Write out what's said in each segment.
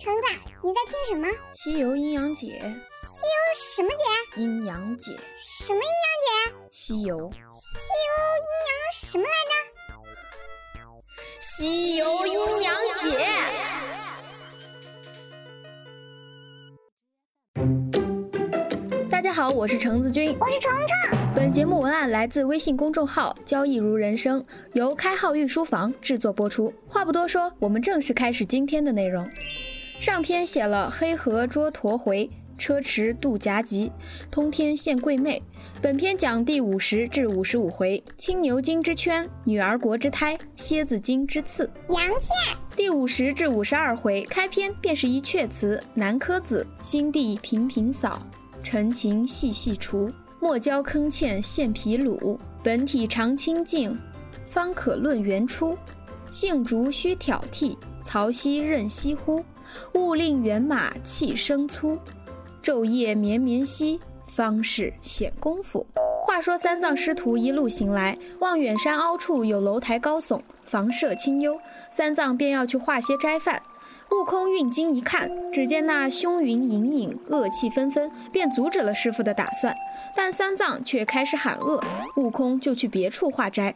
橙子，你在听什么？西游阴阳解，西游什么解？阴阳解，什么阴阳解？西游，西游阴阳什么来着？西游阴阳解。大家好，我是橙子君，我是虫虫。本节目文案来自微信公众号“交易如人生”，由开号御书房制作播出。话不多说，我们正式开始今天的内容。上篇写了黑河捉驼回，车迟渡夹集，通天献贵妹。本篇讲第五十至五十五回：青牛精之圈，女儿国之胎，蝎子精之刺。杨倩。第五十至五十二回开篇便是一阙词：南柯子，心地频频扫，陈情细细除。莫教坑堑现皮鲁，本体常清净，方可论原初。性竹须挑剔，曹溪任西乎？勿令猿马气生粗。昼夜绵绵兮，方是显功夫。话说三藏师徒一路行来，望远山凹处有楼台高耸，房舍清幽，三藏便要去化些斋饭。悟空运睛一看，只见那凶云隐隐，恶气纷纷，便阻止了师傅的打算。但三藏却开始喊饿，悟空就去别处化斋。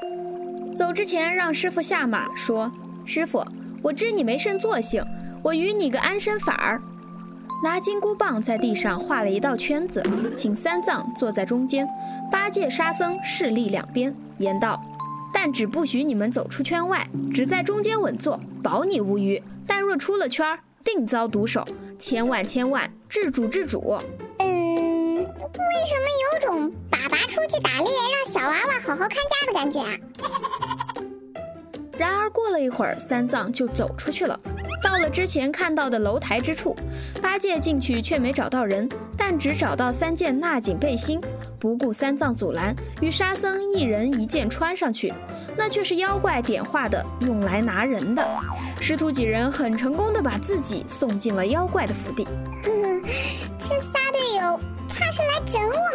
走之前，让师傅下马说：“师傅，我知你没甚作性，我与你个安身法儿。”拿金箍棒在地上画了一道圈子，请三藏坐在中间，八戒、沙僧侍立两边，言道：“但只不许你们走出圈外，只在中间稳坐，保你无虞。但若出了圈，定遭毒手，千万千万治主治主。”嗯，为什么有种爸爸出去打猎，让小娃娃好好看家的感觉啊？然而过了一会儿，三藏就走出去了，到了之前看到的楼台之处，八戒进去却没找到人，但只找到三件纳锦背心，不顾三藏阻拦，与沙僧一人一件穿上去，那却是妖怪点化的，用来拿人的。师徒几人很成功的把自己送进了妖怪的府邸。这仨队友怕是来整我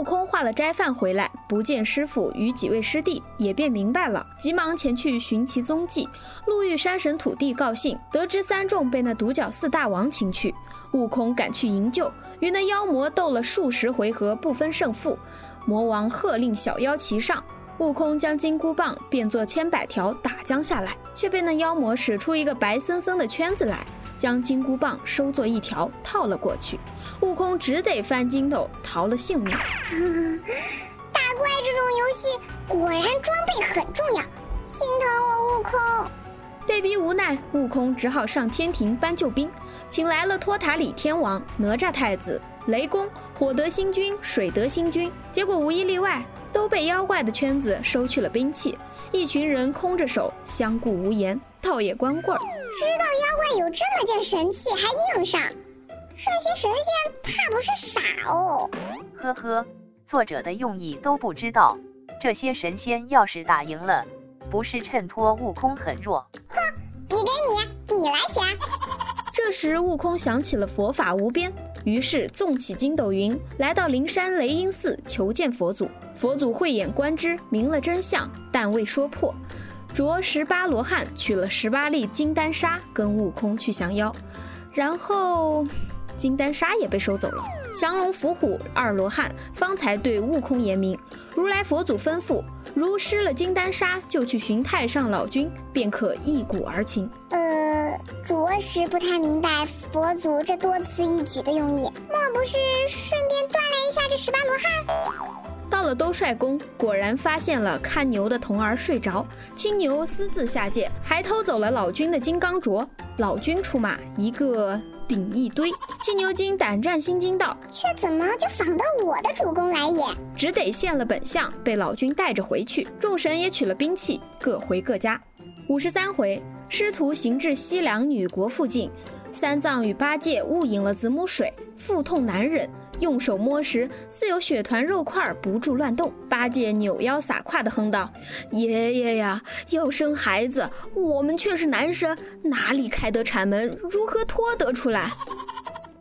悟空化了斋饭回来，不见师傅与几位师弟，也便明白了，急忙前去寻其踪迹。路遇山神土地告信，得知三众被那独角四大王擒去，悟空赶去营救，与那妖魔斗了数十回合，不分胜负。魔王喝令小妖齐上，悟空将金箍棒变作千百条打将下来，却被那妖魔使出一个白森森的圈子来。将金箍棒收作一条，套了过去。悟空只得翻筋斗，逃了性命。打怪这种游戏果然装备很重要，心疼我悟空。被逼无奈，悟空只好上天庭搬救兵，请来了托塔李天王、哪吒太子、雷公、火德星君、水德星君。结果无一例外，都被妖怪的圈子收去了兵器，一群人空着手，相顾无言，倒也光棍儿。知道妖怪有这么件神器还硬上，这些神仙怕不是傻哦？呵呵，作者的用意都不知道。这些神仙要是打赢了，不是衬托悟空很弱？哼，比给你，你来写。这时悟空想起了佛法无边，于是纵起筋斗云，来到灵山雷音寺求见佛祖。佛祖慧眼观之，明了真相，但未说破。着十八罗汉取了十八粒金丹砂，跟悟空去降妖，然后金丹砂也被收走了。降龙伏虎二罗汉方才对悟空言明，如来佛祖吩咐，如失了金丹砂，就去寻太上老君，便可一鼓而擒。呃，着实不太明白佛祖这多此一举的用意，莫不是顺便锻炼一下这十八罗汉？到了兜率宫，果然发现了看牛的童儿睡着，青牛私自下界，还偷走了老君的金刚镯。老君出马，一个顶一堆。青牛精胆战心惊道：“却怎么就仿到我的主公来也？”只得现了本相，被老君带着回去。众神也取了兵器，各回各家。五十三回，师徒行至西凉女国附近，三藏与八戒误饮了子母水，腹痛难忍。用手摸时，似有血团肉块不住乱动。八戒扭腰撒胯的哼道：“爷爷呀，要生孩子，我们却是男生，哪里开得产门？如何脱得出来？”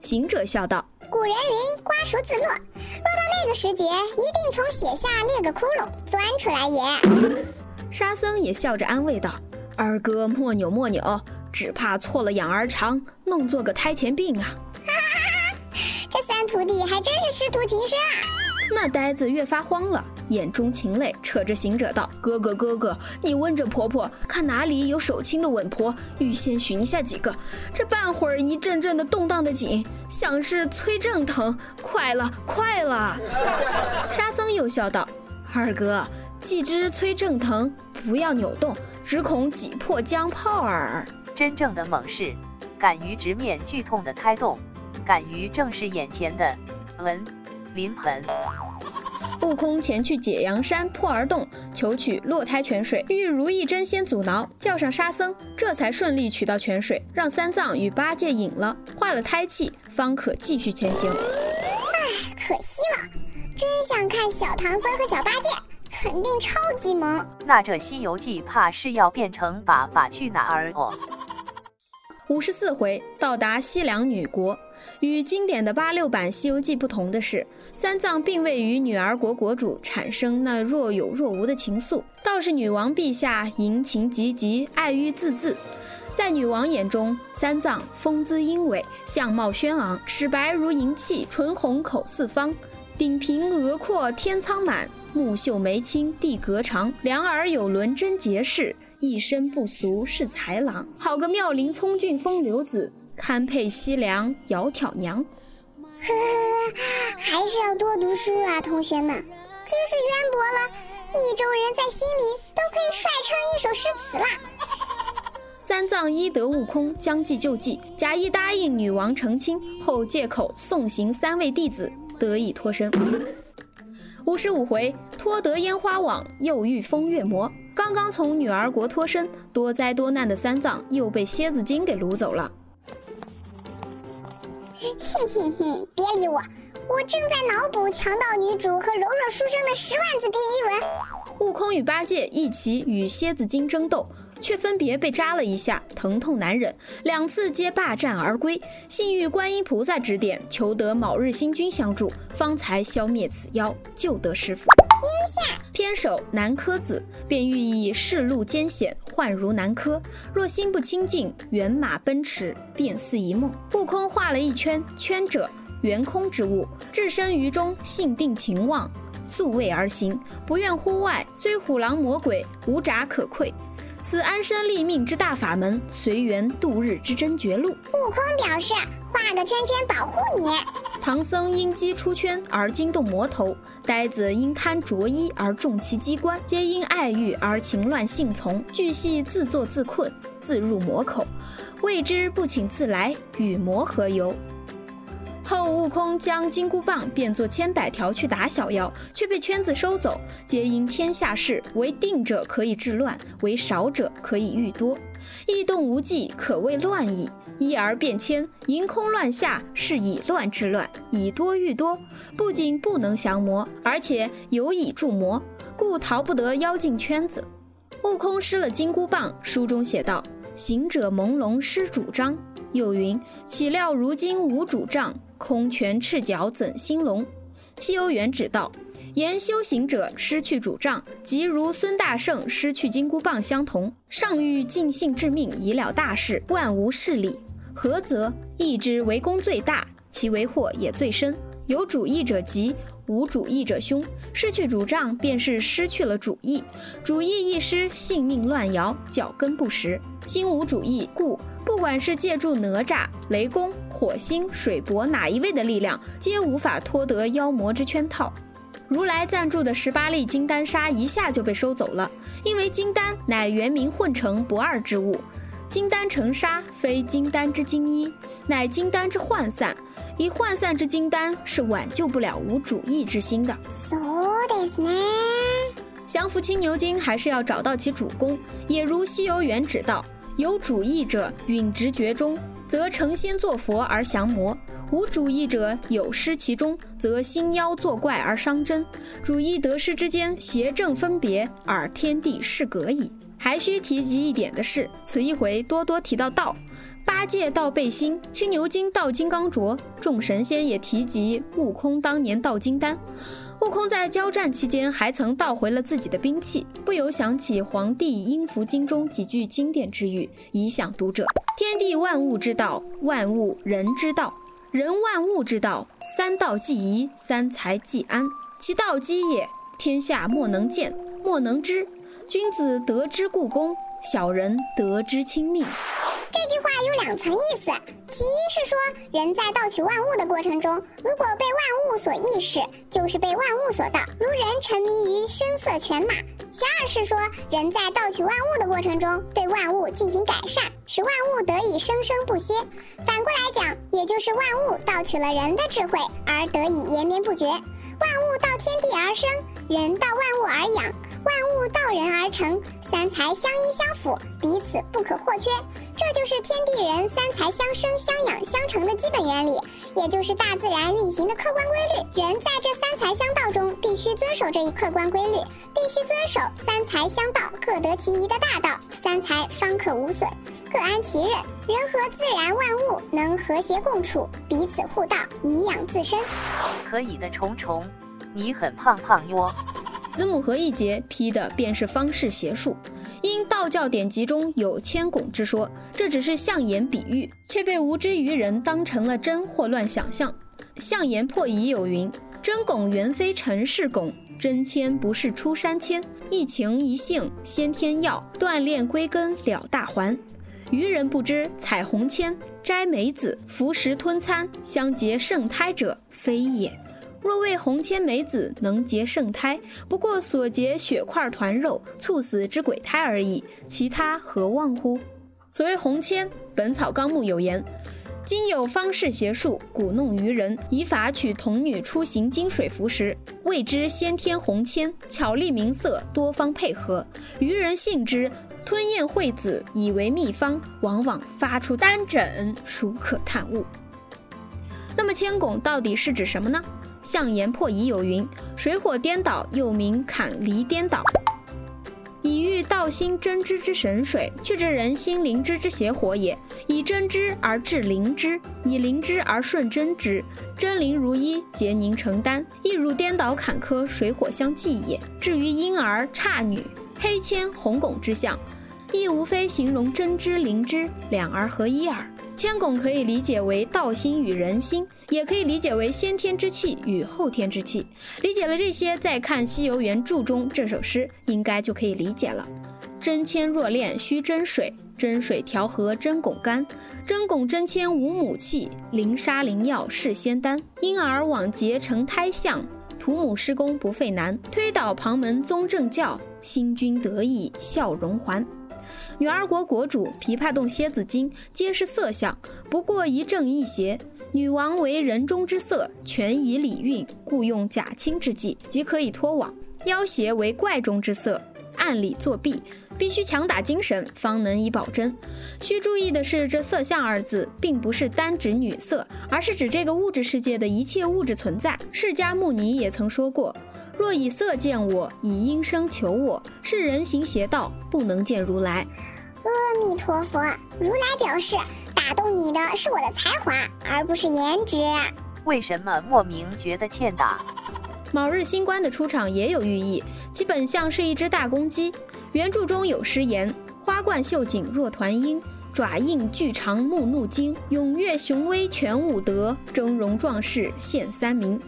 行者笑道：“古人云，瓜熟自落。若到那个时节，一定从血下裂个窟窿，钻出来也。”沙僧也笑着安慰道：“二哥莫扭莫扭，只怕错了养儿长，弄作个胎前病啊！这三徒弟还真是师徒情深啊！那呆子越发慌了，眼中噙泪，扯着行者道：“哥哥哥哥，你问这婆婆，看哪里有手轻的稳婆，预先寻下几个。这半会儿一阵阵的动荡的紧，像是催正腾，快了快了。”沙僧又笑道：“二哥，既知催正腾，不要扭动，只恐挤破姜泡儿。真正的猛士，敢于直面剧痛的胎动，敢于正视眼前的文。”临盆，悟空前去解阳山破儿洞，求取落胎泉水，遇如意真仙阻挠，叫上沙僧，这才顺利取到泉水，让三藏与八戒饮了，化了胎气，方可继续前行。唉，可惜了，真想看小唐僧和小八戒，肯定超级萌。那这《西游记》怕是要变成爸爸去哪儿哦。五十四回到达西凉女国，与经典的八六版《西游记》不同的是，三藏并未与女儿国国主产生那若有若无的情愫，倒是女王陛下淫情极极，爱欲字字。在女王眼中，三藏风姿英伟，相貌轩昂，齿白如银器，唇红口似方，顶平额阔天苍满，目秀眉清地隔长，两耳有轮真结实。一身不俗是才郎，好个妙龄聪俊风流子，堪配西凉窈窕娘。呵呵，还是要多读书啊，同学们，真是渊博了，意中人在心里都可以帅成一首诗词啦。三藏依得悟空将计就计，假意答应女王成亲，后借口送行三位弟子，得以脱身。五十五回，脱得烟花网，又遇风月魔。刚刚从女儿国脱身，多灾多难的三藏又被蝎子精给掳走了。哼哼哼，别理我，我正在脑补强盗女主和柔弱书生的十万字笔记文。悟空与八戒一起与蝎子精争斗。却分别被扎了一下，疼痛难忍，两次皆罢战而归。幸遇观音菩萨指点，求得卯日星君相助，方才消灭此妖，救得师傅。偏手南柯子，便寓意世路艰险，患如南柯。若心不清净，猿马奔驰，便似一梦。悟空画了一圈，圈者圆空之物，置身于中，性定情忘，素位而行，不愿乎外。虽虎狼魔鬼，无闸可窥。此安身立命之大法门，随缘度日之真绝路。悟空表示画个圈圈保护你。唐僧因机出圈而惊动魔头，呆子因贪着衣而中其机关，皆因爱欲而情乱性从，俱系自作自困，自入魔口。未知不请自来，与魔何由？后悟空将金箍棒变作千百条去打小妖，却被圈子收走，皆因天下事为定者可以治乱，为少者可以御多。异动无忌，可谓乱矣。一而变迁，盈空乱下，是以乱治乱，以多御多。不仅不能降魔，而且有以助魔，故逃不得妖精圈子。悟空失了金箍棒，书中写道：“行者朦胧失主张。”又云：“岂料如今无主杖。”空拳赤脚怎兴隆？西游原指道：言修行者失去主杖，即如孙大圣失去金箍棒相同。上欲尽兴致命，以了大事，万无是理。何则？意之为功最大，其为祸也最深。有主意者吉，无主意者凶。失去主杖，便是失去了主意。主意一失，性命乱摇，脚跟不实。心无主意，故。不管是借助哪吒、雷公、火星、水伯哪一位的力量，皆无法脱得妖魔之圈套。如来赞助的十八粒金丹砂一下就被收走了，因为金丹乃元明混成不二之物。金丹成沙，非金丹之精一，乃金丹之涣散。以涣散之金丹是挽救不了无主意之心的。So this 呢？降服青牛精还是要找到其主公，也如西游原指道。有主意者，允直觉中，则成仙作佛而降魔；无主意者，有失其中，则兴妖作怪而伤真。主意得失之间，邪正分别，而天地是隔矣。还需提及一点的是，此一回多多提到道，八戒道背心，青牛精道金刚镯，众神仙也提及悟空当年道金丹。悟空在交战期间还曾盗回了自己的兵器，不由想起《黄帝阴符经》中几句经典之语，以享读者：天地万物之道，万物人之道，人万物之道，三道既宜，三才既安。其道基也，天下莫能见，莫能知。君子得之故功，小人得之亲命。这句话有两层意思，其一是说人在盗取万物的过程中，如果被万物所意识，就是被万物所盗，如人沉迷于声色犬马；其二是说人在盗取万物的过程中，对万物进行改善，使万物得以生生不息。反过来讲，也就是万物盗取了人的智慧，而得以延绵不绝。万物到天地而生，人到万物而养，万物到人而成，三才相依相辅，彼此不可或缺。这就是天地人三才相生、相养、相成的基本原理，也就是大自然运行的客观规律。人在这三才相道中，必须遵守这一客观规律，必须遵守三才相道、各得其宜的大道，三才方可无损，各安其任。人和自然万物能和谐共处，彼此互道，以养自身。可以的，虫虫，你很胖胖哟。子母合一节批的便是方士邪术，因道教典籍中有牵拱之说，这只是象言比喻，却被无知愚人当成了真或乱想象。象言破疑有云：真拱原非尘世拱，真签不是出山签，一情一性先天要，锻炼归根了大还。愚人不知彩虹签摘梅子服食吞餐相结圣胎者非也。若为红铅梅子能结圣胎，不过所结血块团肉，猝死之鬼胎而已，其他何望乎？所谓红铅，《本草纲目》有言：今有方士邪术，蛊弄愚人，以法取童女出行金水服食，谓之先天红铅，巧立名色，多方配合，愚人信之，吞咽惠子，以为秘方，往往发出丹疹，孰可探悟？那么铅汞到底是指什么呢？象言破疑有云：水火颠倒，又名坎离颠倒，以喻道心真知之神水，去治人心灵知之邪火也。以真知而治灵知，以灵知而顺真知，真灵如一，结凝成丹，亦如颠倒坎坷，水火相济也。至于婴儿、差女、黑铅、红汞之象，亦无非形容真知灵知两而合一耳。铅汞可以理解为道心与人心，也可以理解为先天之气与后天之气。理解了这些，再看《西游原著》中这首诗，应该就可以理解了。真铅若炼须真水，真水调和真汞干。真汞真铅无母气，灵砂灵药是仙丹。因而往结成胎相，土母施工不费难。推倒旁门宗正教，新君得意笑容还。女儿国国主、琵琶洞蝎子精皆是色相，不过一正一邪。女王为人中之色，全以礼运，故用假亲之计，即可以脱网。妖邪为怪中之色，暗里作弊，必须强打精神，方能以保真。需注意的是，这色相二字，并不是单指女色，而是指这个物质世界的一切物质存在。释迦牟尼也曾说过。若以色见我，以音声求我，是人行邪道，不能见如来。阿弥陀佛，如来表示，打动你的是我的才华，而不是颜值。为什么莫名觉得欠打？卯日星官的出场也有寓意，其本相是一只大公鸡。原著中有诗言：花冠绣颈若团鹰，爪印巨长目怒睛，踊跃雄威全武德，峥嵘壮士现三名。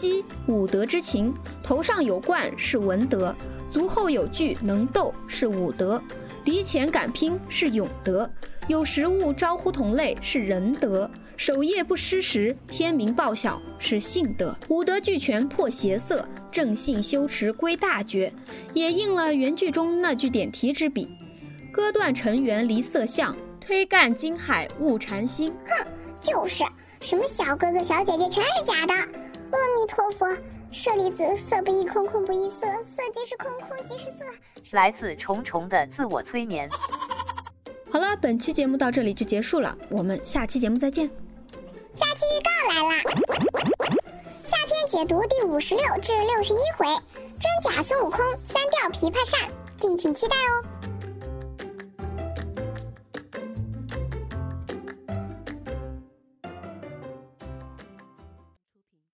鸡武德之情，头上有冠是文德，足后有具能斗是武德，敌前敢拼是勇德，有食物招呼同类是仁德，守夜不失时天明报晓是信德，五德俱全破邪色，正信修持归大觉，也应了原句中那句点题之笔：割断尘缘离色相，推干金海悟禅心。哼，就是什么小哥哥小姐姐全是假的。阿弥陀佛，舍利子，色不异空，空不异色，色即是空，空即是色。来自重重的自我催眠。好了，本期节目到这里就结束了，我们下期节目再见。下期预告来啦！下篇解读第五十六至六十一回，真假孙悟空，三调琵琶扇，敬请期待哦。